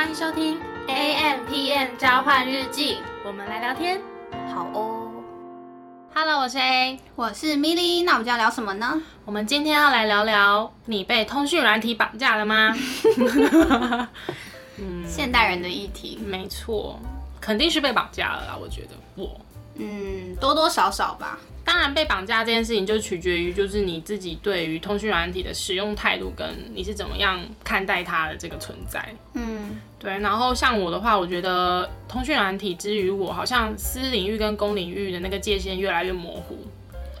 欢迎收听 A M P M 交换日记，我们来聊天。好哦，Hello，我是 A，我是 Milly，，那我们就要聊什么呢？我们今天要来聊聊你被通讯软体绑架了吗？嗯现代人的议题，没错，肯定是被绑架了啦。我觉得我。嗯，多多少少吧。当然，被绑架这件事情就取决于就是你自己对于通讯软体的使用态度，跟你是怎么样看待它的这个存在。嗯，对，然后像我的话，我觉得通讯软体之于我，好像私领域跟公领域的那个界限越来越模糊。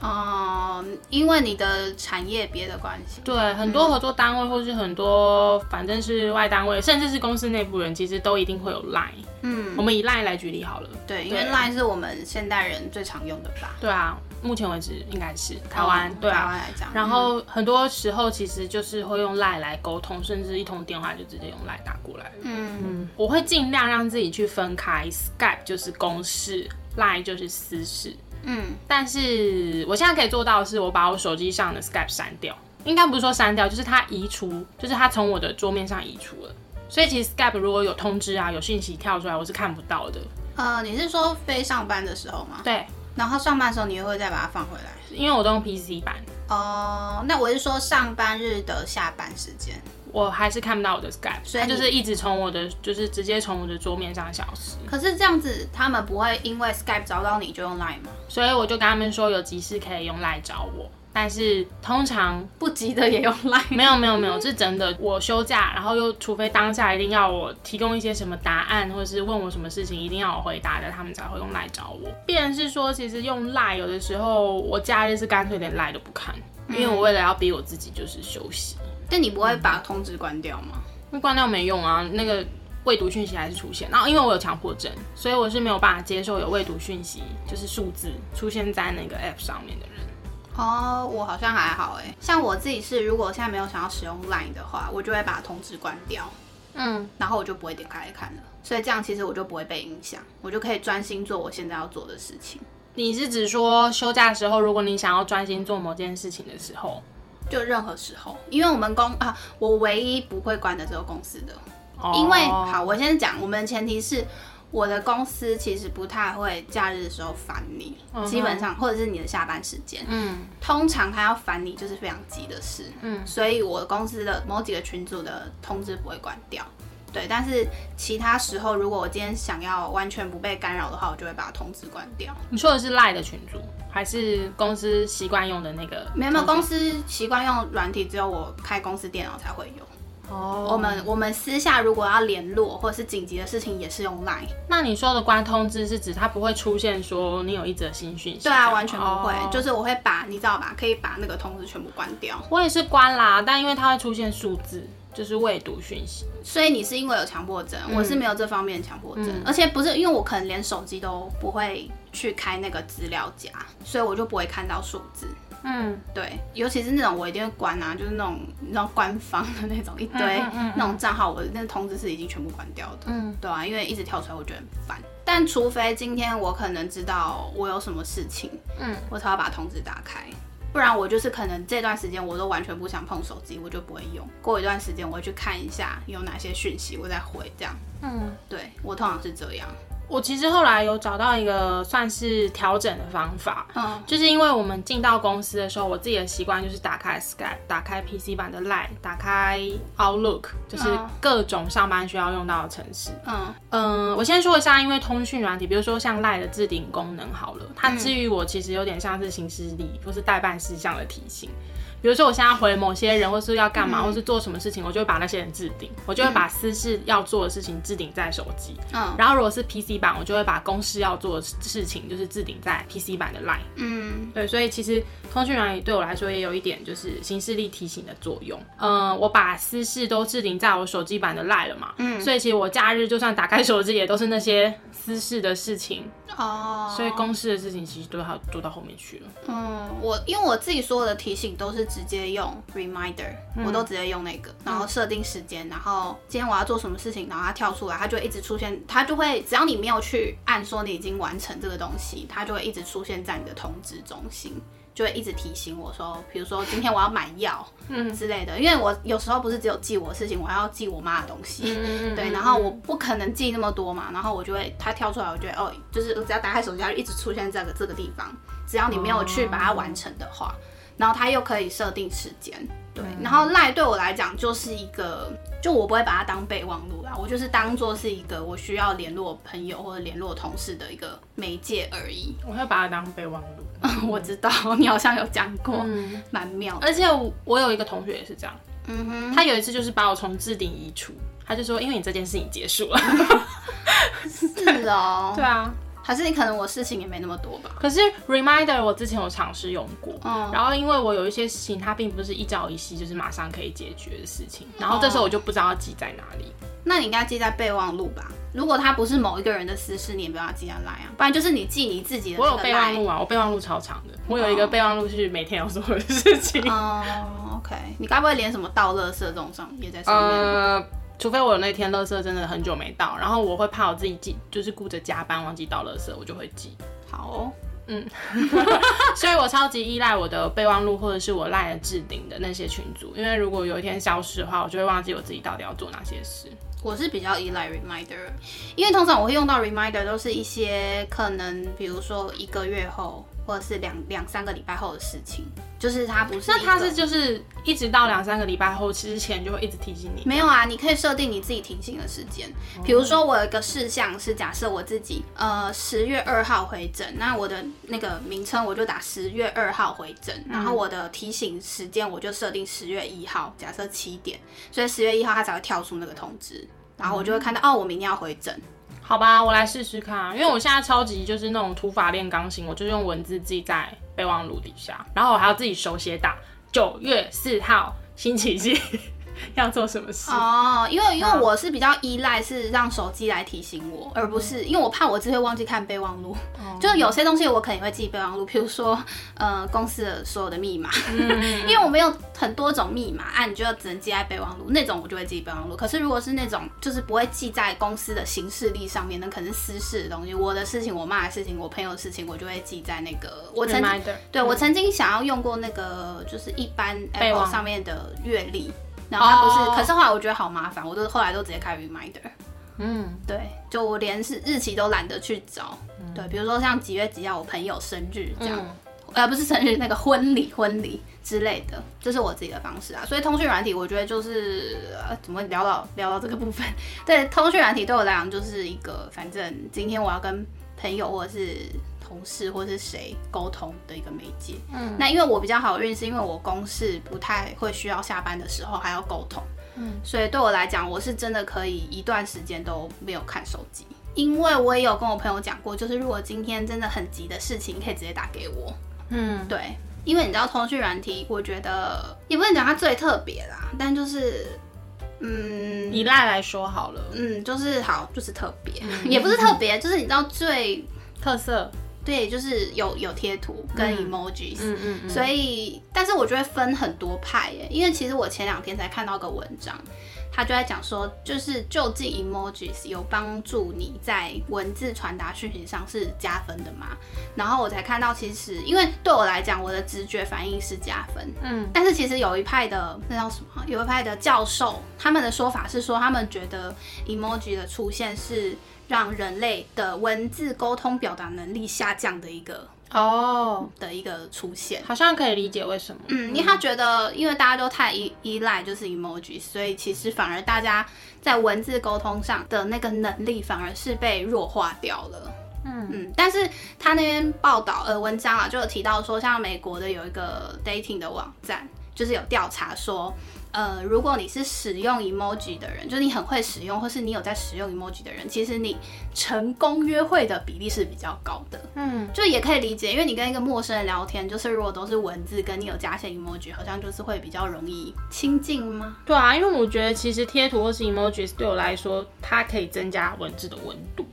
哦、因为你的产业别的关系，对，很多合作单位或是很多反正是外单位，甚至是公司内部人，其实都一定会有 Line。嗯，我们以 Line 来举例好了。对，因为 Line 是我们现代人最常用的吧？对啊，目前为止应该是台湾。哦对啊。台湾来讲，然后很多时候其实就是会用 Line 来沟通，甚至一通电话就直接用 Line 打过来。嗯，嗯，我会尽量让自己去分开，Skype 就是公事，Line 就是私事。嗯但是我现在可以做到的是，我把我手机上的 Skype 删掉，应该不是说删掉，就是它移除，就是它从我的桌面上移除了。所以其实 Skype 如果有通知啊，有信息跳出来，我是看不到的。呃，你是说非上班的时候吗？对，然后上班的时候你又会再把它放回来？因为我都用 PC 版，哦、那我是说上班日的下班时间。我还是看不到我的 Skype，所以就是一直从我的，就是直接从我的桌面上消失。可是这样子，他们不会因为 Skype 找到你就用 Line 吗？所以我就跟他们说，有急事可以用 Line 找我。但是通常不急的也用 Line。没有没有没有，是真的。我休假，然后又除非当下一定要我提供一些什么答案，或者是问我什么事情一定要我回答的，他们才会用 Line 找我。必然是说，其实用 Line 有的时候，我假日是干脆连 Line 都不看，因为我为了要逼我自己就是休息。但你不会把通知关掉吗？那关掉没用啊，那个未读讯息还是出现。然后因为我有强迫症，所以我是没有办法接受有未读讯息，就是数字出现在那个 app 上面的人。哦，我好像还好哎。像我自己是，如果现在没有想要使用 Line 的话，我就会把通知关掉，嗯，然后我就不会点开来看了。所以这样其实我就不会被影响，我就可以专心做我现在要做的事情。你是指说休假的时候，如果你想要专心做某件事情的时候，就任何时候，因为我们公啊，我唯一不会关的只有公司的，哦。因为好，我先讲，我们的前提是我的公司其实不太会假日的时候烦你，嗯基本上或者是你的下班时间，嗯。通常他要烦你就是非常急的事，嗯。所以我公司的某几个群组的通知不会关掉。对，但是其他时候，如果我今天想要完全不被干扰的话，我就会把通知关掉。你说的是赖的群组，还是公司习惯用的那个？没有没有，公司习惯用软体，只有我开公司电脑才会有。哦，我们我们私下如果要联络或者是紧急的事情，也是用 Line。那你说的关通知是指它不会出现说你有一则新讯息？对啊，完全不会，哦就是我会把你知道吧，可以把那个通知全部关掉。我也是关啦，但因为它会出现数字，就是未读讯息。所以你是因为有强迫症，嗯我是没有这方面的强迫症，而且不是因为我可能连手机都不会去开那个资料夹，所以我就不会看到数字。嗯，对，尤其是那种我一定会关啊，就是那种你知道官方的那种一堆嗯嗯嗯那种账号，我那个通知是已经全部关掉的。嗯，对啊，因为一直跳出来，我觉得很烦。但除非今天我可能知道我有什么事情，嗯，我才要把通知打开。不然我就是可能这段时间我都完全不想碰手机，我就不会用。过一段时间我会去看一下有哪些讯息，我再回这样。嗯，对我通常是这样。我其实后来有找到一个算是调整的方法，嗯就是因为我们进到公司的时候，我自己的习惯就是打开 Skype，打开 PC 版的 Line，打开 Outlook，就是嗯各种上班需要用到的程式。嗯嗯，我先说一下，因为通讯软体，比如说像 Line 的置顶功能好了，它至于我其实有点像是行事历或是代办事项的提醒。比如说我现在回某些人，或是要干嘛，或是做什么事情，我就会把那些人置顶，我就会把私事要做的事情置顶在手机。嗯然后如果是 PC 版，我就会把公事要做的事情就是置顶在 PC 版的 Line。嗯对，所以其实通讯软体对我来说也有一点就是行事力提醒的作用。嗯，我把私事都置顶在我手机版的 Line 了嘛，嗯所以其实我假日就算打开手机，也都是那些私事的事情，哦，所以公事的事情其实都要做到后面去了。嗯，我因为我自己所有的提醒都是直接用 reminder，、我都直接用那个，然后设定时间，然后今天我要做什么事情，然后它跳出来，它就会一直出现，它就会只要你没有去按说你已经完成这个东西，它就会一直出现在你的通知中心。就会一直提醒我说，比如说今天我要买药，嗯。之类的，因为我有时候不是只有记我的事情，我还要记我妈的东西，对，然后我不可能记那么多嘛，然后我就会它跳出来，我觉得哦，就是只要打开手机，它就一直出现这个这个地方，只要你没有去把它完成的话，然后它又可以设定时间，对，然后赖对我来讲就是一个，就我不会把它当备忘录啦，我就是当做是一个我需要联络朋友或者联络同事的一个媒介而已。我会把它当备忘录。我知道你好像有讲过，蛮妙的。而且我有一个同学也是这样，嗯哼，他有一次就是把我从置顶移除，他就说因为你这件事情结束了。是哦，对啊，还是你可能我事情也没那么多吧。可是 Reminder 我之前有尝试用过，然后因为我有一些事情它并不是一朝一夕就是马上可以解决的事情，然后这时候我就不知道要记在哪里。那你应该记在备忘录吧？如果它不是某一个人的私事，你也不要记下来啊，不然就是你记你自己的。我有备忘录啊，我备忘录超长的，我有一个备忘录是每天要做的事情。哦，OK，你该不会连什么倒垃圾这种上也在上面？呃，除非我那天垃圾真的很久没到，然后我会怕我自己记，就是顾着加班忘记倒垃圾，我就会记。好哦，嗯，所以我超级依赖我的备忘录或者是我赖的置顶的那些群组，因为如果有一天消失的话，我就会忘记我自己到底要做哪些事。我是比较依赖 reminder，因为通常我会用到 reminder 都是一些可能，比如说一个月后。或者是两两三个礼拜后的事情，就是它不是。那它是就是一直到两三个礼拜后，之前就会一直提醒你。没有啊，你可以设定你自己提醒的时间。比如说我有一个事项是假设我自己呃十月二号回诊，那我的那个名称我就打十月二号回诊，然后我的提醒时间我就设定十月一号，假设七点，所以十月一号它才会跳出那个通知，然后我就会看到哦，我明天要回诊。好吧，我来试试看，因为我现在超级就是那种土法练钢琴，我就用文字记在备忘录底下，然后我还要自己手写打九月四号星期几。要做什么事哦？因为因为我是比较依赖是让手机来提醒我，而不是因为我怕我只会忘记看备忘录。就是有些东西我肯定会记备忘录，比如说呃公司的所有的密码，因为我们有很多种密码，啊，你就要只能记在备忘录那种，我就会记备忘录。可是如果是那种就是不会记在公司的行事历上面，那可能是私事的东西，我的事情、我妈的事情、我朋友的事情，我就会记在那个我曾对我曾经想要用过那个就是一般 Apple 上面的月历。然后它不是，可是后来我觉得好麻烦，我都后来都直接开 reminder。嗯，对，就我连是日期都懒得去找。对，比如说像几月几号我朋友生日这样，呃，不是生日，那个婚礼婚礼之类的，这是我自己的方式啊。所以通讯软体，我觉得就是怎么聊到聊到这个部分，对，通讯软体对我来讲就是一个，反正今天我要跟朋友或者是。同事或是谁沟通的一个媒介。嗯，那因为我比较好运，是因为我公事不太会需要下班的时候还要沟通。嗯，所以对我来讲，我是真的可以一段时间都没有看手机。因为我也有跟我朋友讲过，就是如果今天真的很急的事情，可以直接打给我。嗯，对，因为你知道通讯软体，我觉得也不能讲它最特别啦，但就是嗯，依赖来说好了，嗯，就是好，就是特别，也不是特别，就是你知道最特色。对，就是有有贴图跟 emojis，嗯所以，但是我觉得分很多派耶，因为其实我前两天才看到个文章，他就在讲说，就是究竟 emojis 有帮助你在文字传达讯息上是加分的吗？然后我才看到，其实因为对我来讲，我的直觉反应是加分，嗯，但是其实有一派的那叫什么？有一派的教授，他们的说法是说，他们觉得 emoji 的出现是。让人类的文字沟通表达能力下降的一个哦的一个出现，好像可以理解为什么。嗯，因为他觉得，因为大家都太依依赖就是 emoji，所以其实反而大家在文字沟通上的那个能力反而是被弱化掉了。嗯嗯，但是他那边报道呃文章啊，就有提到说，像美国的有一个 dating 的网站，就是有调查说。呃，如果你是使用 emoji 的人，就是你很会使用，或是你有在使用 emoji 的人，其实你成功约会的比例是比较高的。嗯，就也可以理解，因为你跟一个陌生人聊天，就是如果都是文字，跟你有加些 emoji，好像就是会比较容易亲近吗？对啊，因为我觉得其实贴图或是 emoji 对我来说，它可以增加文字的温度。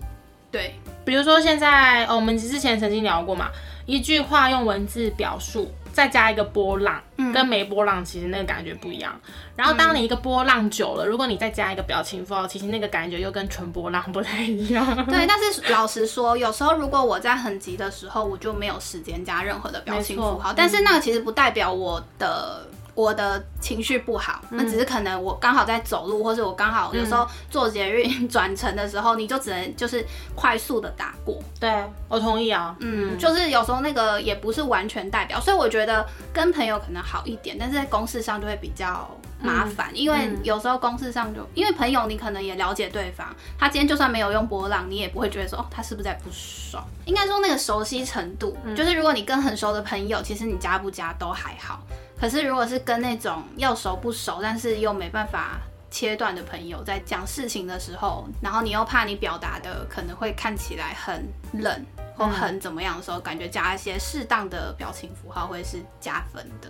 对，比如说现在，哦，我们之前曾经聊过嘛，一句话用文字表述。再加一个波浪，跟没波浪其实那个感觉不一样。然后当你一个波浪久了，如果你再加一个表情符号，其实那个感觉又跟纯波浪不太一样。对，但是老实说，有时候如果我在很急的时候，我就没有时间加任何的表情符号。但是那个其实不代表我的。我的情绪不好，那只是可能我刚好在走路，或者我刚好有时候做捷运转乘的时候，你就只能就是快速的打过。对，我同意啊。嗯，就是有时候那个也不是完全代表，所以我觉得跟朋友可能好一点，但是在公事上就会比较麻烦，因为有时候公事上就因为朋友你可能也了解对方，他今天就算没有用波浪，你也不会觉得说哦他是不是在不爽。应该说那个熟悉程度，就是如果你跟很熟的朋友，其实你加不加都还好。可是，如果是跟那种要熟不熟，但是又没办法切断的朋友，在讲事情的时候，然后你又怕你表达的可能会看起来很冷或很怎么样的时候，感觉加一些适当的表情符号会是加分的。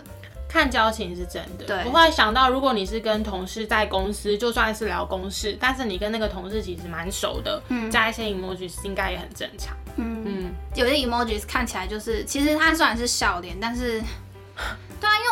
看交情是真的。对，我后来想到，如果你是跟同事在公司，就算是聊公事，但是你跟那个同事其实蛮熟的，嗯，加一些 emoji 应该也很正常。嗯嗯，有些 emoji 看起来就是，其实它虽然是笑脸，但是。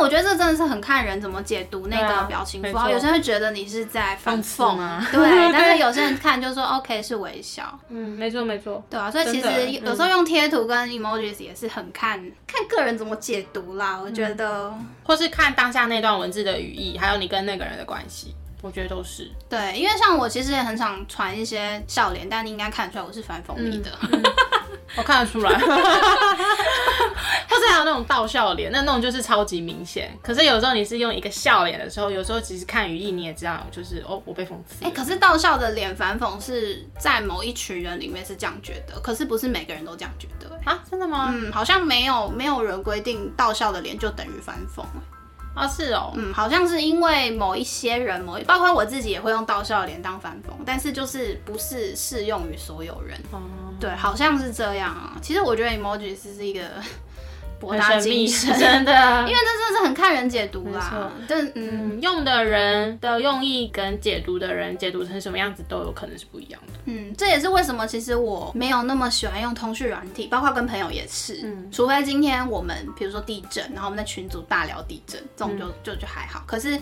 我觉得这真的是很看人怎么解读那个表情符号。有些人会觉得你是在讽刺啊，对。但是有些人看就说 OK 是微笑。嗯，没错没错。对啊，所以其实有时候用贴图跟 emojis 也是很看看个人怎么解读啦。我觉得，或是看当下那段文字的语义，还有你跟那个人的关系，我觉得都是。对，因为像我其实也很想传一些笑脸，但你应该看出来我是反讽你的。我看得出来，或者还有那种倒笑脸，那那种就是超级明显。可是有时候你是用一个笑脸的时候，有时候其实看语义你也知道，就是哦，我被讽刺。哎，可是倒笑的脸反讽是在某一群人里面是这样觉得，可是不是每个人都这样觉得。啊，真的吗？嗯，好像没有没有人规定倒笑的脸就等于反讽。啊，是哦，嗯，好像是因为某一些人，某包括我自己也会用倒笑脸当反讽，但是就是不是适用于所有人。哦，对，好像是这样啊。其实我觉得 emoji 是一个。博大精深，真的，因为这真的是很看人解读啦。对，嗯，用的人的用意跟解读的人解读成什么样子都有可能是不一样的。嗯，这也是为什么其实我没有那么喜欢用通讯软体，包括跟朋友也是。嗯，除非今天我们比如说地震，然后我们在群组大聊地震，这种就就就还好。可是。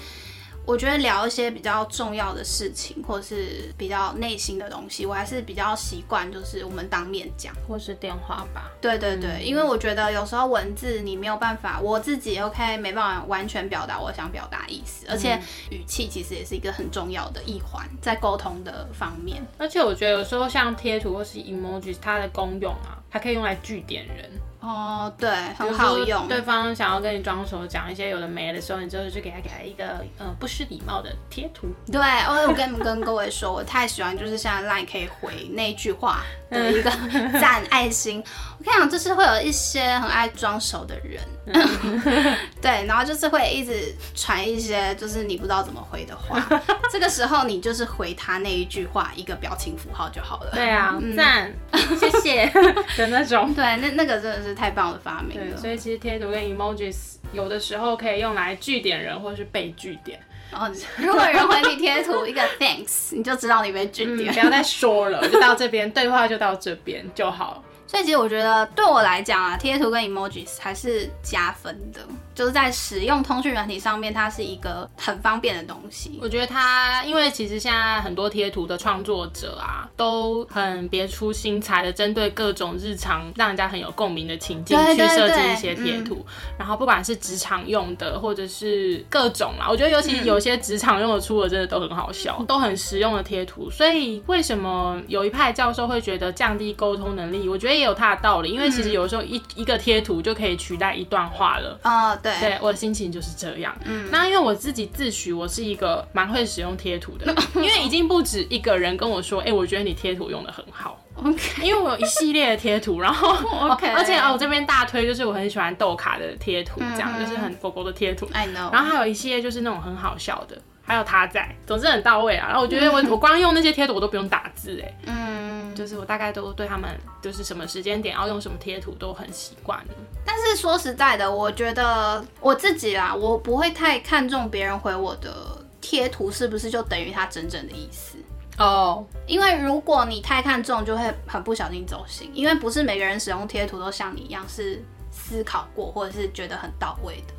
我觉得聊一些比较重要的事情，或者是比较内心的东西，我还是比较习惯，就是我们当面讲，或是电话吧。对对对，因为我觉得有时候文字你没有办法，我自己 OK 没办法完全表达我想表达意思，而且语气其实也是一个很重要的一环，在沟通的方面。而且我觉得有时候像贴图或是 emoji，它的功用啊，它可以用来据点人。哦，对，很好用。对方想要跟你装熟，讲一些有的没的时候，你之后就给他给他一个呃不失礼貌的贴图。对，我我跟跟各位说，我太喜欢就是像 LINE 可以回那句话的一个 赞爱心。我跟你讲，就是会有一些很爱装熟的人，对，然后就是会一直传一些就是你不知道怎么回的话。这个时候你就是回他那一句话一个表情符号就好了。对啊，赞，谢谢 的那种。对，那那个真的是。太棒的发明了，所以其实贴图跟 emojis 有的时候可以用来句点人，或者是被句点。哦，如果人回你贴图一个 thanks，你就知道你被句点。不要再说了，就到这边，对话就到这边就好。所以其实我觉得对我来讲啊，贴图跟 emojis 还是加分的。就是在使用通讯软体上面，它是一个很方便的东西。我觉得它，因为其实现在很多贴图的创作者啊，都很别出心裁的针对各种日常让人家很有共鸣的情境去设计一些贴图。然后不管是职场用的，或者是各种啦，我觉得尤其有些职场用的出的，真的都很好笑，都很实用的贴图。所以为什么有一派教授会觉得降低沟通能力？我觉得也有它的道理，因为其实有时候一一个贴图就可以取代一段话了。哦。对，对我的心情就是这样。嗯，那因为我自己自诩我是一个蛮会使用贴图的，因为已经不止一个人跟我说，哎，我觉得你贴图用的很好。OK，因为我有一系列的贴图，然后 OK，而且哦，我这边大推就是我很喜欢豆卡的贴图，这样就是很狗狗的贴图。I know。然后还有一系列就是那种很好笑的，还有他在，总之很到位啊。然后我觉得我我光用那些贴图我都不用打字，哎，嗯。就是我大概都对他们，就是什么时间点要用什么贴图都很习惯但是说实在的，我觉得我自己啦，我不会太看重别人回我的贴图是不是就等于他真正的意思哦。因为如果你太看重，就会很不小心走心。因为不是每个人使用贴图都像你一样是。思考过，或者是觉得很到位的。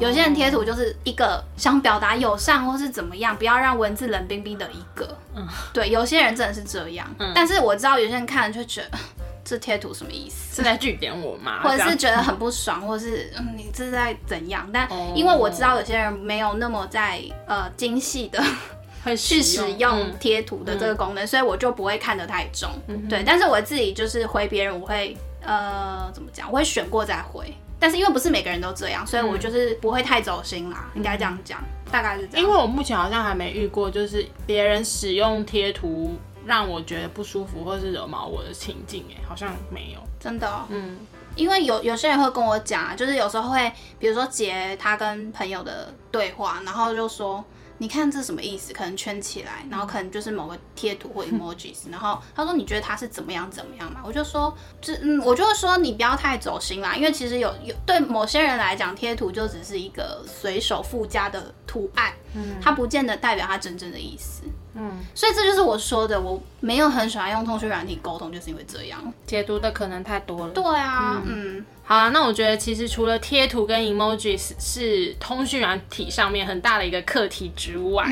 有些人贴图就是一个想表达友善或是怎么样，不要让文字冷冰冰的一个。嗯，对，有些人真的是这样。嗯，但是我知道有些人看了就觉得这贴图什么意思？是在据点我吗？或者是觉得很不爽，或者是嗯你这是在怎样？但因为我知道有些人没有那么在呃精细的 去使用贴图的这个功能，所以我就不会看得太重。对，但是我自己就是回别人，我会呃怎么讲？我会选过再回。但是因为不是每个人都这样，所以我就是不会太走心啦，应该这样讲，大概是这样。因为我目前好像还没遇过，就是别人使用贴图让我觉得不舒服或是惹毛我的情境，哎，好像没有。真的，嗯，因为有有些人会跟我讲啊，就是有时候会，比如说截他跟朋友的对话，然后就说。你看这什么意思？可能圈起来，然后可能就是某个贴图或 emojis，然后他说你觉得他是怎么样怎么样嘛？我就说，这嗯，我就会说你不要太走心啦，因为其实有有对某些人来讲，贴图就只是一个随手附加的图案，嗯，它不见得代表它真正的意思。嗯，所以这就是我说的，我没有很喜欢用通讯软体沟通，就是因为这样。解读的可能太多了。对啊，嗯，好啊，那我觉得其实除了贴图跟 emojis 是通讯软体上面很大的一个课题之外，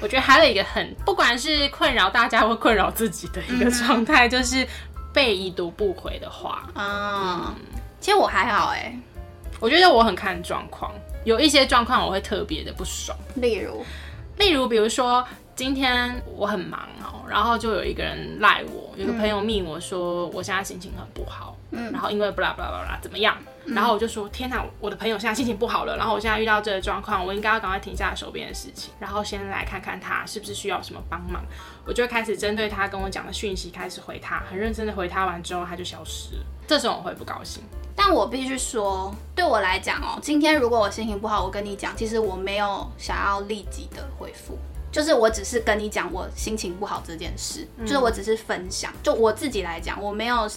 我觉得还有一个很不管是困扰大家或困扰自己的一个状态，就是被已读不回的话。嗯，其实我还好哎，我觉得我很看状况，有一些状况我会特别的不爽，例如，例如比如说。今天我很忙哦，然后就有一个人赖我，有个朋友密我说我现在心情很不好，嗯，然后因为不啦不啦不啦怎么样，然后我就说天哪，我的朋友现在心情不好了，然后我现在遇到这个状况，我应该要赶快停下手边的事情，然后先来看看他是不是需要什么帮忙，我就开始针对他跟我讲的讯息开始回他，很认真的回他完之后他就消失了，这时候我会不高兴，但我必须说，对我来讲哦，今天如果我心情不好，我跟你讲，其实我没有想要立即的回复。就是我只是跟你讲我心情不好这件事，就是我只是分享。就我自己来讲，我没有，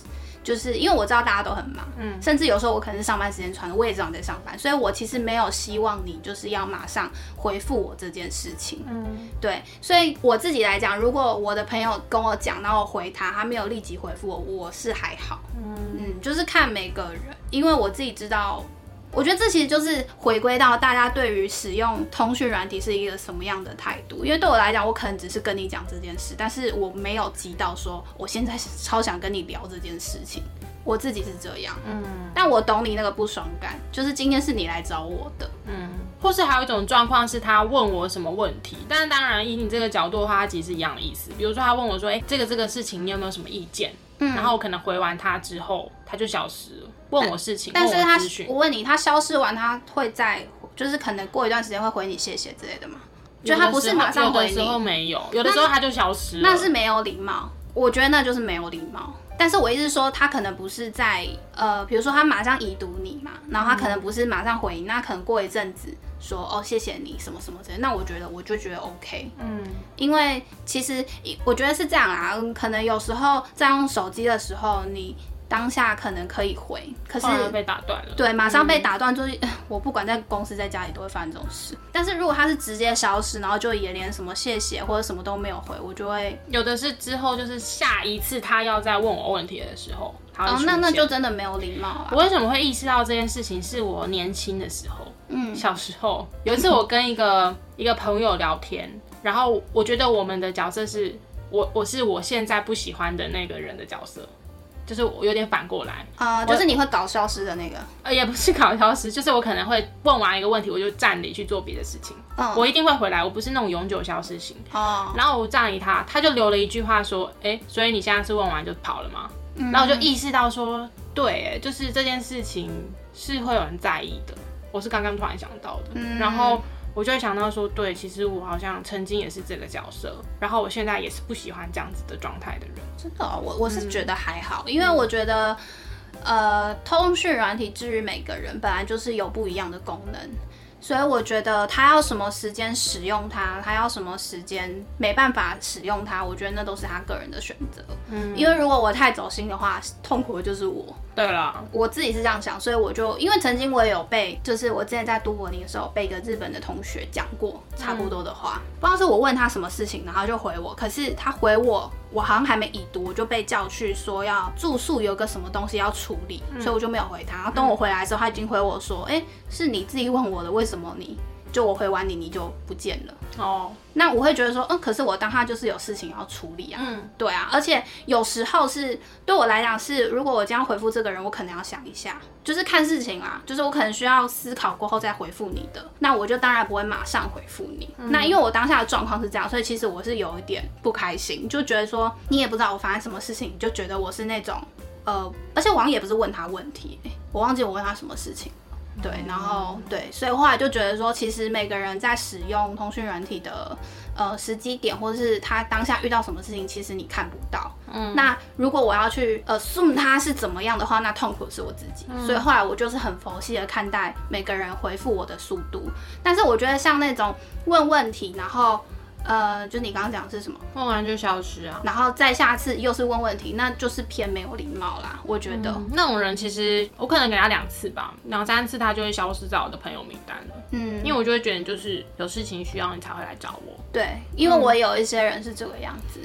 就是因为我知道大家都很忙，嗯，甚至有时候我可能是上班时间传的，我也知道你在上班，所以我其实没有希望你就是要马上回复我这件事情，嗯，对。所以我自己来讲，如果我的朋友跟我讲，然后我回他，他没有立即回复我，我是还好，嗯嗯，就是看每个人，因为我自己知道。我觉得这其实就是回归到大家对于使用通讯软体是一个什么样的态度。因为对我来讲，我可能只是跟你讲这件事，但是我没有急到说我现在超想跟你聊这件事情。我自己是这样，嗯，但我懂你那个不爽感，就是今天是你来找我的，嗯，或是还有一种状况是他问我什么问题，但是当然以你这个角度的话，它其实是一样的意思。比如说他问我说，哎，这个这个事情你有没有什么意见？嗯，然后我可能回完他之后，他就消失了。问我事情，但是他我问你，他消失完，他会在就是可能过一段时间会回你谢谢之类的吗？就他不是马上回你，有的时候没有，有的时候他就消失了，那是没有礼貌。我觉得那就是没有礼貌。但是我意思是说，他可能不是在呃，比如说他马上已读你嘛，然后他可能不是马上回应，那可能过一阵子说哦谢谢你什么什么之类，那我觉得我就觉得 OK，嗯，因为其实我觉得是这样啊，可能有时候在用手机的时候你。当下可能可以回，可是被打断了。对，马上被打断，就是 我不管在公司在家里都会发生这种事。但是如果他是直接消失，然后就也连什么谢谢或者什么都没有回，我就会有的是之后就是下一次他要再问我问题的时候，哦，那那就真的没有礼貌了。我为什么会意识到这件事情？是我年轻的时候，嗯，小时候有一次我跟一个 一个朋友聊天，然后我觉得我们的角色是我我是我现在不喜欢的那个人的角色。就是我有点反过来。啊，就是你会搞消失的那个，呃，也不是搞消失，就是我可能会问完一个问题，我就站离去做别的事情，我一定会回来，我不是那种永久消失型。哦，然后我站离他，他就留了一句话说，哎，所以你现在是问完就跑了吗？然后我就意识到说，对，就是这件事情是会有人在意的，我是刚刚突然想到的，然后。我就会想到说，对，其实我好像曾经也是这个角色，然后我现在也是不喜欢这样子的状态的人。真的，我我是觉得还好，因为我觉得，呃，通讯软体至于每个人本来就是有不一样的功能，所以我觉得他要什么时间使用它，他要什么时间没办法使用它，我觉得那都是他个人的选择。嗯，因为如果我太走心的话，痛苦的就是我。对了，我自己是这样想，所以我就因为曾经我也有被，就是我之前在都柏林的时候被一个日本的同学讲过差不多的话，不知道是我问他什么事情，然后就回我，可是他回我，我好像还没已读，我就被叫去说要住宿有个什么东西要处理，所以我就没有回他。然后等我回来的时候，他已经回我说，哎，是你自己问我的，为什么你？就我回完你，你就不见了哦。那我会觉得说，嗯，可是我当下就是有事情要处理啊。嗯，对啊。而且有时候是对我来讲是，如果我将要回复这个人，我可能要想一下，就是看事情啦，就是我可能需要思考过后再回复你的。那我就当然不会马上回复你。那因为我当下的状况是这样，所以其实我是有一点不开心，就觉得说你也不知道我发生什么事情，就觉得我是那种呃，而且王也不是问他问题，我忘记我问他什么事情。对，然后对，所以后来就觉得说，其实每个人在使用通讯软体的呃时机点，或者是他当下遇到什么事情，其实你看不到。嗯，那如果我要去呃 assume 他是怎么样的话，那痛苦是我自己。所以后来我就是很佛系的看待每个人回复我的速度。但是我觉得像那种问问题，然后。呃，就你刚刚讲的是什么？问完就消失啊，然后再下次又是问问题，那就是偏没有礼貌啦。我觉得那种人其实我可能给他两次吧，两三次他就会消失在我的朋友名单了。嗯，因为我就会觉得就是有事情需要你才会来找我。对，因为我有一些人是这个样子。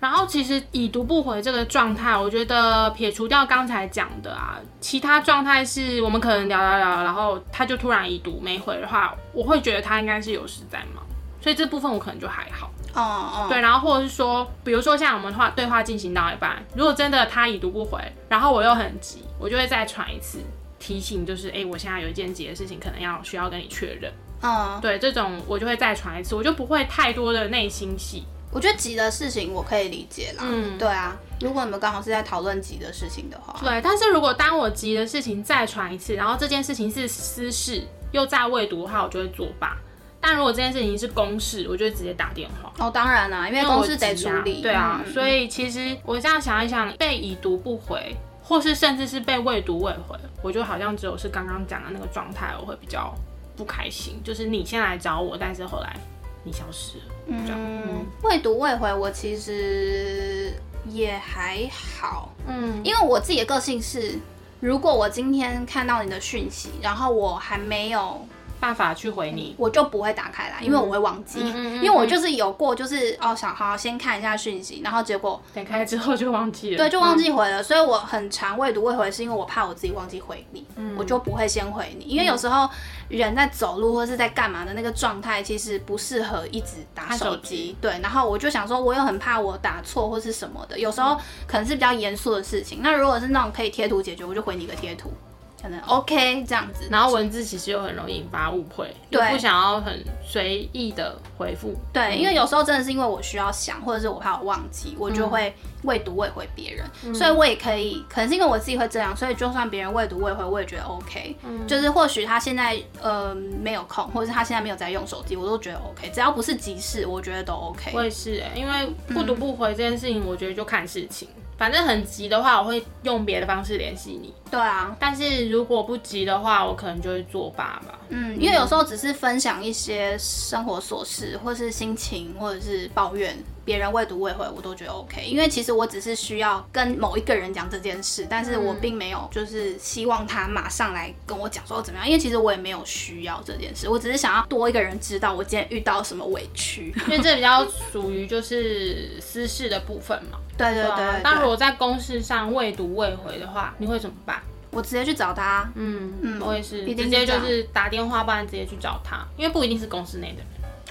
然后其实已读不回这个状态，我觉得撇除掉刚才讲的啊，其他状态是我们可能聊聊聊，然后他就突然已读没回的话，我会觉得他应该是有事在忙。所以这部分我可能就还好，哦哦，对，然后或者是说，比如说像我们话对话进行到一半，如果真的他已读不回，然后我又很急，我就会再传一次提醒，就是哎，我现在有一件急的事情，可能要需要跟你确认，嗯，对，这种我就会再传一次，我就不会太多的内心戏。我觉得急的事情我可以理解啦，嗯，对啊，如果你们刚好是在讨论急的事情的话，对，但是如果当我急的事情再传一次，然后这件事情是私事又在未读的话，我就会作罢。但如果这件事情是公事，我就会直接打电话。哦，当然啦，因为公事得处理。对啊，所以其实我这样想一想，被已读不回，或是甚至是被未读未回，我就好像只有是刚刚讲的那个状态，我会比较不开心。就是你先来找我，但是后来你消失了。嗯，未读未回，我其实也还好。嗯，因为我自己的个性是，如果我今天看到你的讯息，然后我还没有。办法去回你，我就不会打开来，因为我会忘记。因为我就是有过，就是哦，想好好先看一下讯息，然后结果点开之后就忘记了，对，就忘记回了。所以我很常未读未回，是因为我怕我自己忘记回你，我就不会先回你。因为有时候人在走路或是在干嘛的那个状态，其实不适合一直打手机。对，然后我就想说，我又很怕我打错或是什么的，有时候可能是比较严肃的事情。那如果是那种可以贴图解决，我就回你一个贴图。可能 OK 这样子，然后文字其实又很容易引发误会，对，不想要很随意的回复，对，因为有时候真的是因为我需要想，或者是我怕我忘记，我就会未读未回别人，所以我也可以，可能是因为我自己会这样，所以就算别人未读未回，我也觉得 OK，就是或许他现在呃没有空，或者是他现在没有在用手机，我都觉得 OK，只要不是急事，我觉得都 OK。我也是，因为不读不回这件事情，我觉得就看事情。反正很急的话，我会用别的方式联系你。对啊，但是如果不急的话，我可能就会作罢吧。嗯，因为有时候只是分享一些生活琐事，或是心情，或者是抱怨，别人未读未回，我都觉得 OK。因为其实我只是需要跟某一个人讲这件事，但是我并没有就是希望他马上来跟我讲说怎么样。因为其实我也没有需要这件事，我只是想要多一个人知道我今天遇到什么委屈。因为这比较属于就是私事的部分嘛。对对对，那如果在公事上未读未回的话，你会怎么办？我直接去找他。嗯嗯，我也是，直接就是打电话，不然直接去找他，因为不一定是公司内的人。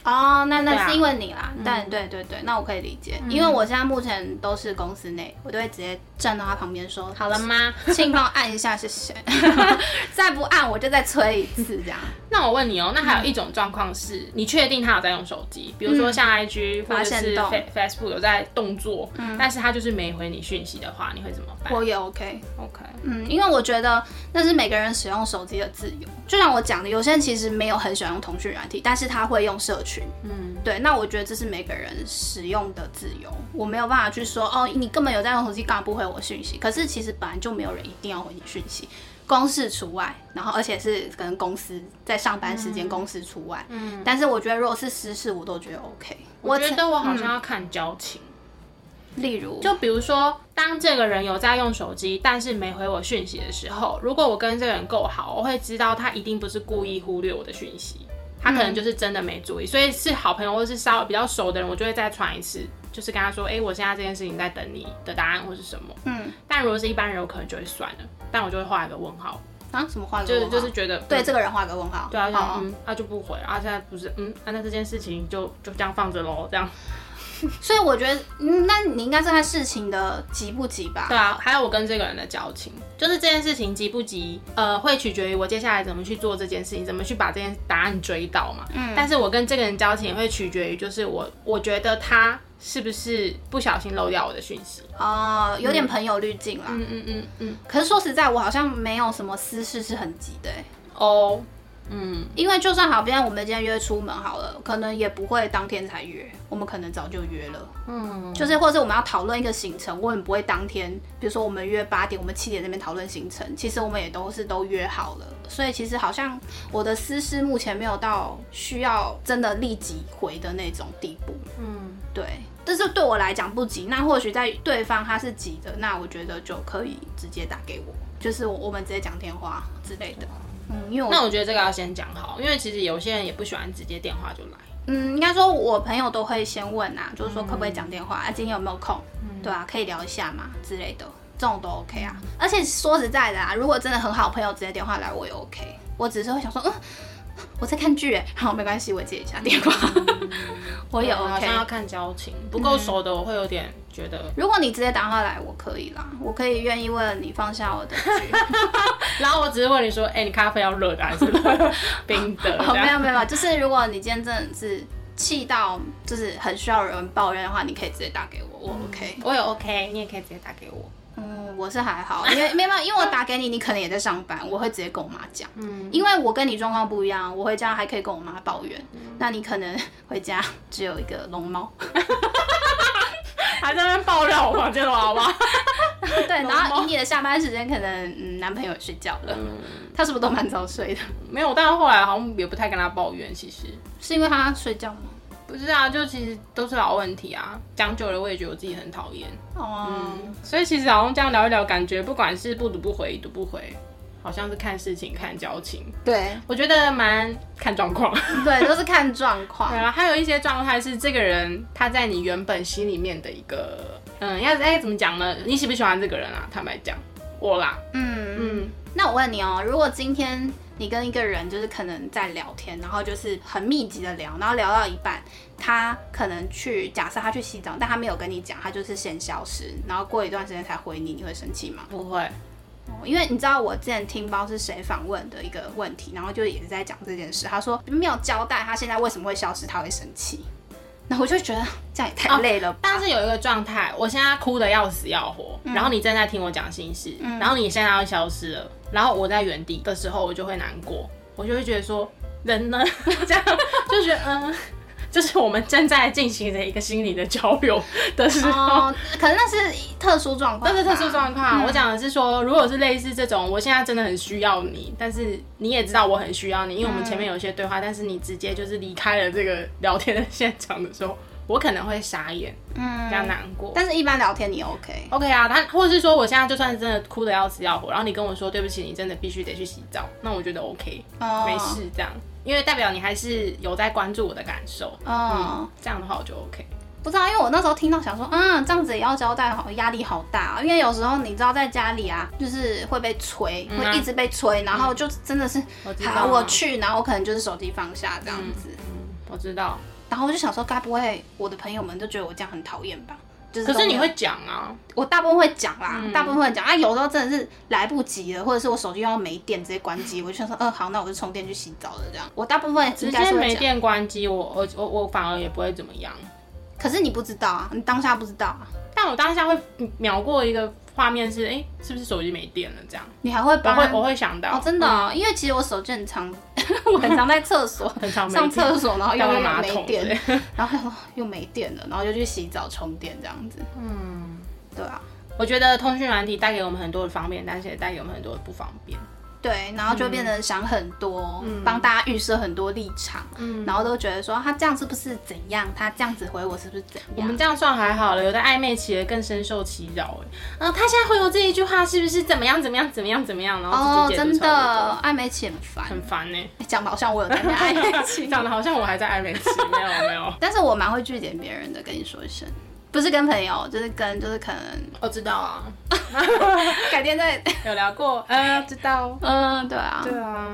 哦，那那是因为你啦，但对对对，那我可以理解，因为我现在目前都是公司内，我都会直接站到他旁边说，好了吗？请帮我按一下，谢谢。再不按，我就再催一次这样。那我问你哦，那还有一种状况是，你确定他有在用手机，比如说像 IG 或者是 Facebook 有在动作，但是他就是没回你讯息的话，你会怎么办？我也 OK OK，嗯，因为我觉得那是每个人使用手机的自由，就像我讲的，有些人其实没有很喜欢用通讯软体，但是他会用社群，嗯，对，那我觉得这是每个人使用的自由，我没有办法去说哦，你根本有在用手机，干嘛不回我讯息？可是其实本来就没有人一定要回你讯息。公事除外，然后而且是可能公司在上班时间公事除外。嗯，但是我觉得如果是私事，我都觉得 OK。我觉得我好像要看交情。例如，就比如说，当这个人有在用手机，但是没回我讯息的时候，如果我跟这个人够好，我会知道他一定不是故意忽略我的讯息，他可能就是真的没注意。所以是好朋友或是稍微比较熟的人，我就会再传一次，就是跟他说，哎、我现在这件事情在等你的答案或是什么。嗯但如果是一般人，我可能就会算了，但我就会画一个问号，啊，什么画就是就是觉得嗯对这个人画个问号。对啊，嗯，他、就不回啊，现在不是嗯，啊，那这件事情就就这样放着喽，这样。所以我觉得，嗯，那你应该是看事情的急不急吧？对啊，还有我跟这个人的交情，就是这件事情急不急，呃，会取决于我接下来怎么去做这件事情，怎么去把这件答案追到嘛。嗯，但是我跟这个人交情也会取决于，就是我我觉得他是不是不小心漏掉我的讯息。哦，有点朋友滤镜啦。嗯嗯嗯嗯，可是说实在，我好像没有什么私事是很急的欸哦，嗯，因为就算好，比如我们今天约出门好了，可能也不会当天才约，我们可能早就约了。嗯，就是或者我们要讨论一个行程，我们不会当天，比如说我们约八点，我们七点那边讨论行程，其实我们也都是都约好了。所以其实好像我的私事目前没有到需要真的立即回的那种地步。嗯，对，但是对我来讲不急，那或许在对方他是急的，那我觉得就可以直接打给我，就是我我们直接讲电话之类的。嗯，因为我那我觉得这个要先讲好，因为其实有些人也不喜欢直接电话就来。嗯，应该说我朋友都会先问啊，就是说可不可以讲电话、啊，今天有没有空？对啊，可以聊一下嘛之类的，这种都 OK 啊。而且说实在的啊，如果真的很好朋友直接电话来，我也 OK。我只是会想说，嗯，我在看剧哎，好没关系，我接一下电话，我也对好 OK 像。要看交情，不够熟的我会有点觉得，如果你直接打电话来，我可以啦，我可以愿意为了你放下我的剧。然后我只是问你说，哎、你咖啡要热的还是 冰的？哦，没有没有，就是如果你今天真的是气到就是很需要有人抱怨的话，你可以直接打给我，我 OK。我也 OK，你也可以直接打给我。嗯，我是还好，因为 没有，没有因为我打给你，你可能也在上班，我会直接跟我妈讲。嗯，因为我跟你状况不一样，我回家还可以跟我妈抱怨，那你可能回家只有一个龙猫，还在那边爆料我房间的娃娃。对，然后 以你的下班时间，可能嗯男朋友也睡觉了，他是不是都蛮早睡的？没有，但是后来好像也不太跟他抱怨。其实是因为他睡觉吗？不是啊，就其实都是老问题啊。讲久了，我也觉得我自己很讨厌。哦，所以其实好像这样聊一聊，感觉不管是不读不回，读不回，好像是看事情、看交情。对我觉得蛮看状况。对，都是看状况对。啊，还有一些状态是这个人他在你原本心里面的一个，嗯，要哎怎么讲呢？你喜不喜欢这个人啊？坦白讲，我啦，嗯嗯，那我问你哦，如果今天你跟一个人就是可能在聊天，然后就是很密集的聊，然后聊到一半，他可能去假设他去洗澡，但他没有跟你讲，他就是先消失，然后过一段时间才回你，你会生气吗？不会，哦因为你知道我之前听包是谁访问的一个问题，然后就也是在讲这件事，他说没有交代他现在为什么会消失，他会生气。那我就觉得这样也太累了吧。但是有一个状态，我现在哭的要死要活，然后你正在听我讲心事，然后你现在要消失了，然后我在原地的时候，我就会难过，我就会觉得说人呢，这样就觉得嗯。就是我们正在进行的一个心理的交流的时候，哦，可能那是特殊状况吧，那是特殊状况。我讲的是说，如果是类似这种，我现在真的很需要你，但是你也知道我很需要你，因为我们前面有一些对话，但是你直接就是离开了这个聊天的现场的时候，我可能会傻眼，嗯比较难过。但是一般聊天你 OK，OK 啊，他或者是说我现在就算是真的哭的要死要活，然后你跟我说对不起，你真的必须得去洗澡，那我觉得 OK，、哦没事这样，因为代表你还是有在关注我的感受，哦。这样的话我就 OK。不知道，因为我那时候听到想说，嗯，这样子也要交代，好压力好大、啊。因为有时候你知道在家里啊，就是会被催，嗯啊会一直被催，然后就真的是我知我去，然后我可能就是手机放下这样子，我知道，然后我就想说，该不会我的朋友们都觉得我这样很讨厌吧？可是你会讲啊，我大部分会讲啦，嗯大部分会讲啊，有时候真的是来不及了，或者是我手机用到没电，直接关机，我就想说，嗯，好，那我就充电去洗澡了这样。我大部分直应该是会讲，接没电关机，我我我我反而也不会怎么样。可是你不知道啊，你当下不知道啊，但我当下会秒过一个画面是，哎、是不是手机没电了？这样，你还会我会我会想到，哦，真的、哦，因为其实我手机很常，我很常在厕所 很常上电厕所，然后又又没电桶，然后又又没电了，然后就去洗澡充电这样子。嗯，对啊，我觉得通讯软体带给我们很多的方便，但是也带给我们很多的不方便。对，然后就变得想很多，嗯帮大家预设很多立场，嗯，然后都觉得说他这样是不是怎样，他这样子回我是不是怎样我们？这样算还好了，有的暧昧期的更深受其扰哎。嗯，他现在回我这一句话是不是怎么样怎么样怎么样怎么样？然后哦，真的暧昧期很烦，很烦呢。讲的好像我有在那暧昧期，讲的好像我还在暧昧期，没有没有。但是我蛮会拒点别人的，跟你说一声。不是跟朋友，就是跟就是可能我知道啊，改天再，有聊过，嗯，知道。嗯，对啊，对啊，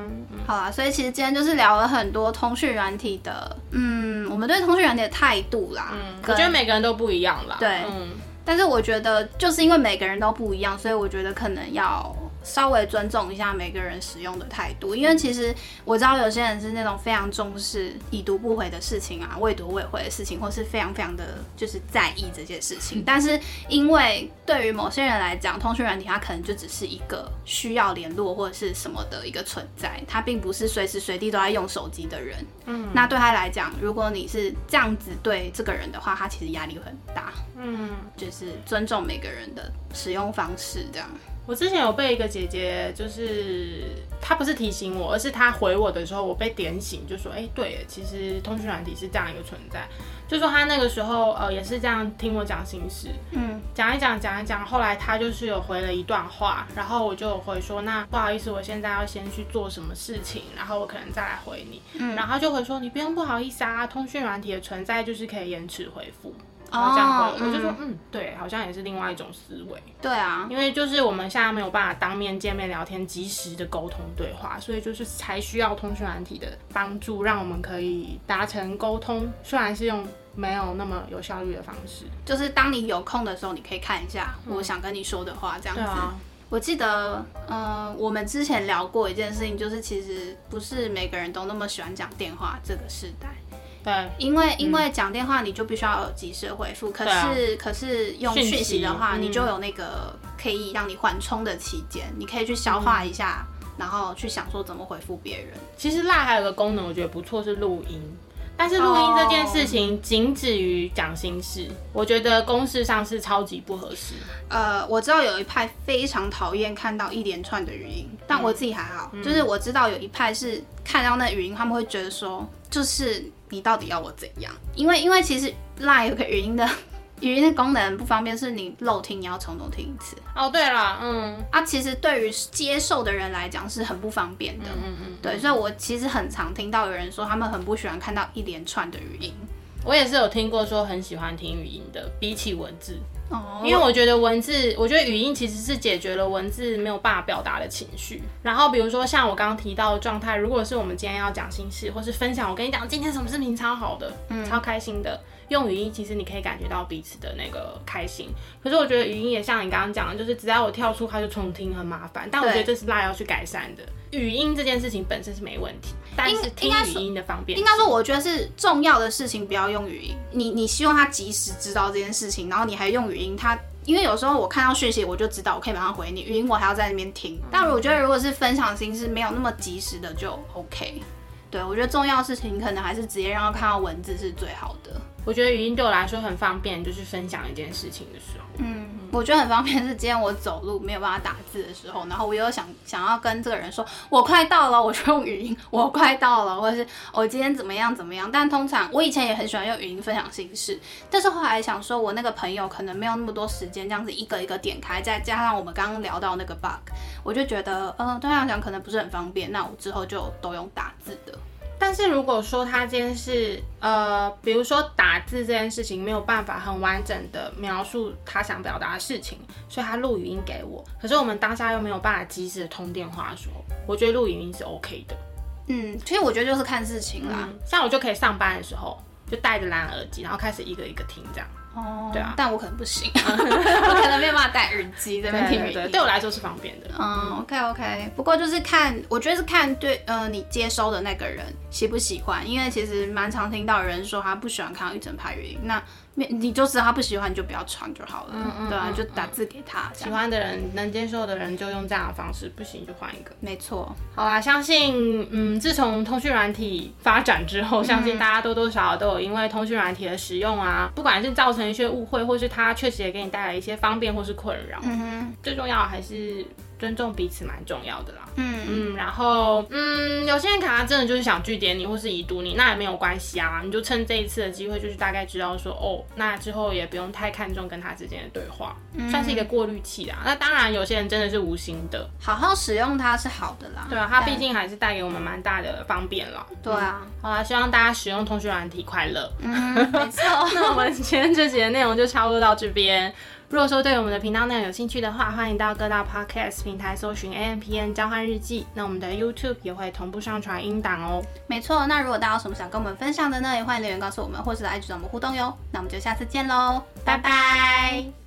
好啊，所以其实今天就是聊了很多通讯软体的，嗯，我们对通讯软体的态度啦，嗯，我觉得每个人都不一样啦。对。嗯，但是我觉得就是因为每个人都不一样，所以我觉得可能要稍微尊重一下每个人使用的态度。因为其实我知道有些人是那种非常重视已读不回的事情啊，未读未回的事情，或是非常非常的就是在意这件事情。但是因为对于某些人来讲，通讯软体它可能就只是一个需要联络或者是什么的一个存在，它并不是随时随地都在用手机的人。嗯，那对他来讲，如果你是这样子对这个人的话，他其实压力会很大。嗯，就是尊重每个人的使用方式，这样。我之前有被一个姐姐，就是她不是提醒我，而是她回我的时候，我被点醒，就说，哎、对耶，其实通讯软体是这样一个存在。就说她那个时候，呃，也是这样听我讲心事，嗯，讲一讲，讲一讲，后来她就是有回了一段话，然后我就有回说，那不好意思，我现在要先去做什么事情，然后我可能再来回你。嗯，然后她就回说，你不用不好意思啊，通讯软体的存在就是可以延迟回复。然后这样回我，我就说，嗯，对，好像也是另外一种思维。对啊，因为就是我们现在没有办法当面见面聊天，及时的沟通对话，所以就是才需要通讯软体的帮助，让我们可以达成沟通。虽然是用没有那么有效率的方式，就是当你有空的时候，你可以看一下我想跟你说的话，这样子。我记得，呃，我们之前聊过一件事情，就是其实不是每个人都那么喜欢讲电话这个时代，对，因为因为讲电话你就必须要有及时回复，可是、可是用讯息的话，嗯你就有那个可以让你缓冲的期间，你可以去消化一下，然后去想说怎么回复别人。其实赖还有个功能，我觉得不错，是录音。但是录音这件事情仅止于讲心事，我觉得公式上是超级不合适。呃，我知道有一派非常讨厌看到一连串的语音，但我自己还好，嗯就是我知道有一派是看到那语音，他们会觉得说，就是你到底要我怎样？因为因为其实 Line 有个语音的语音的功能不方便，是你漏听你要从头听一次哦，对了，嗯啊。其实对于接受的人来讲是很不方便的，嗯嗯，对，所以我其实很常听到有人说他们很不喜欢看到一连串的语音。我也是有听过说很喜欢听语音的，比起文字。哦因为我觉得文字，我觉得语音其实是解决了文字没有办法表达的情绪。然后比如说像我刚刚提到的状态，如果是我们今天要讲心事，或是分享，我跟你讲今天什么事情超好的，嗯超开心的，用语音其实你可以感觉到彼此的那个开心。可是我觉得语音也像你刚刚讲的，就是只要我跳出它就重听很麻烦。但我觉得这是赖要去改善的。语音这件事情本身是没问题，但是听语音的方便应该说，我觉得是重要的事情不要用语音。你你希望他及时知道这件事情，然后你还用语音，他因为有时候我看到讯息我就知道，我可以马上回你。语音我还要在那边听。但我觉得如果是分享心事没有那么及时的就 OK。对我觉得重要的事情可能还是直接让他看到文字是最好的。我觉得语音对我来说很方便，就是分享一件事情的时候。嗯，我觉得很方便。是今天我走路没有办法打字的时候，然后我又想想要跟这个人说，我快到了，我就用语音，我快到了，或者是我今天怎么样怎么样。但通常我以前也很喜欢用语音分享心事，但是后来想说，我那个朋友可能没有那么多时间这样子一个一个点开，再加上我们刚刚聊到那个 bug，我就觉得，嗯、对他来讲可能不是很方便。那我之后就都用打字的。但是如果说他今天是呃，比如说打字这件事情没有办法很完整的描述他想表达的事情，所以他录语音给我，可是我们当下又没有办法及时的通电话的时候，我觉得录语音是 OK 的。嗯，其实我觉得就是看事情啦。嗯，像我就可以上班的时候就戴着蓝牙耳机，然后开始一个一个听这样。哦，对啊但我可能不行，我可能没有办法戴耳机在那边听语音。对，对我来说是方便的。嗯，OK OK，不过就是看，我觉得是看对，呃，你接收的那个人喜不喜欢，因为其实蛮常听到有人说他不喜欢看到一整排语音，那你你就知道他不喜欢，你就不要穿就好了，对啊，就打字给他，喜欢的人能接受的人就用这样的方式，不行就换一个。没错，好啦，相信嗯，自从通讯软体发展之后，相信大家多多少少都有因为通讯软体的使用啊，不管是造成一些误会，或是它确实也给你带来一些方便或是困扰。嗯哼，最重要还是尊重彼此蛮重要的啦。嗯嗯，然后嗯，有些人可能他真的就是想据点你或是已读你，那也没有关系啊，你就趁这一次的机会，就是大概知道说哦，那之后也不用太看重跟他之间的对话，算是一个过滤器啦。那当然，有些人真的是无心的，好好使用它是好的啦。对啊，它毕竟还是带给我们蛮大的方便了。对啊，好啦，希望大家使用通讯软体快乐。嗯，没错。那我们今天这节的内容就差不多到这边。如果说对我们的频道内容有兴趣的话，欢迎到各大 podcast 平台搜寻 A M P N 交换日记。那我们的 YouTube 也会同步上传音档哦。没错，那如果大家有什么想跟我们分享的呢，也欢迎留言告诉我们，或者来 IG 找我们互动哟。那我们就下次见喽，拜拜。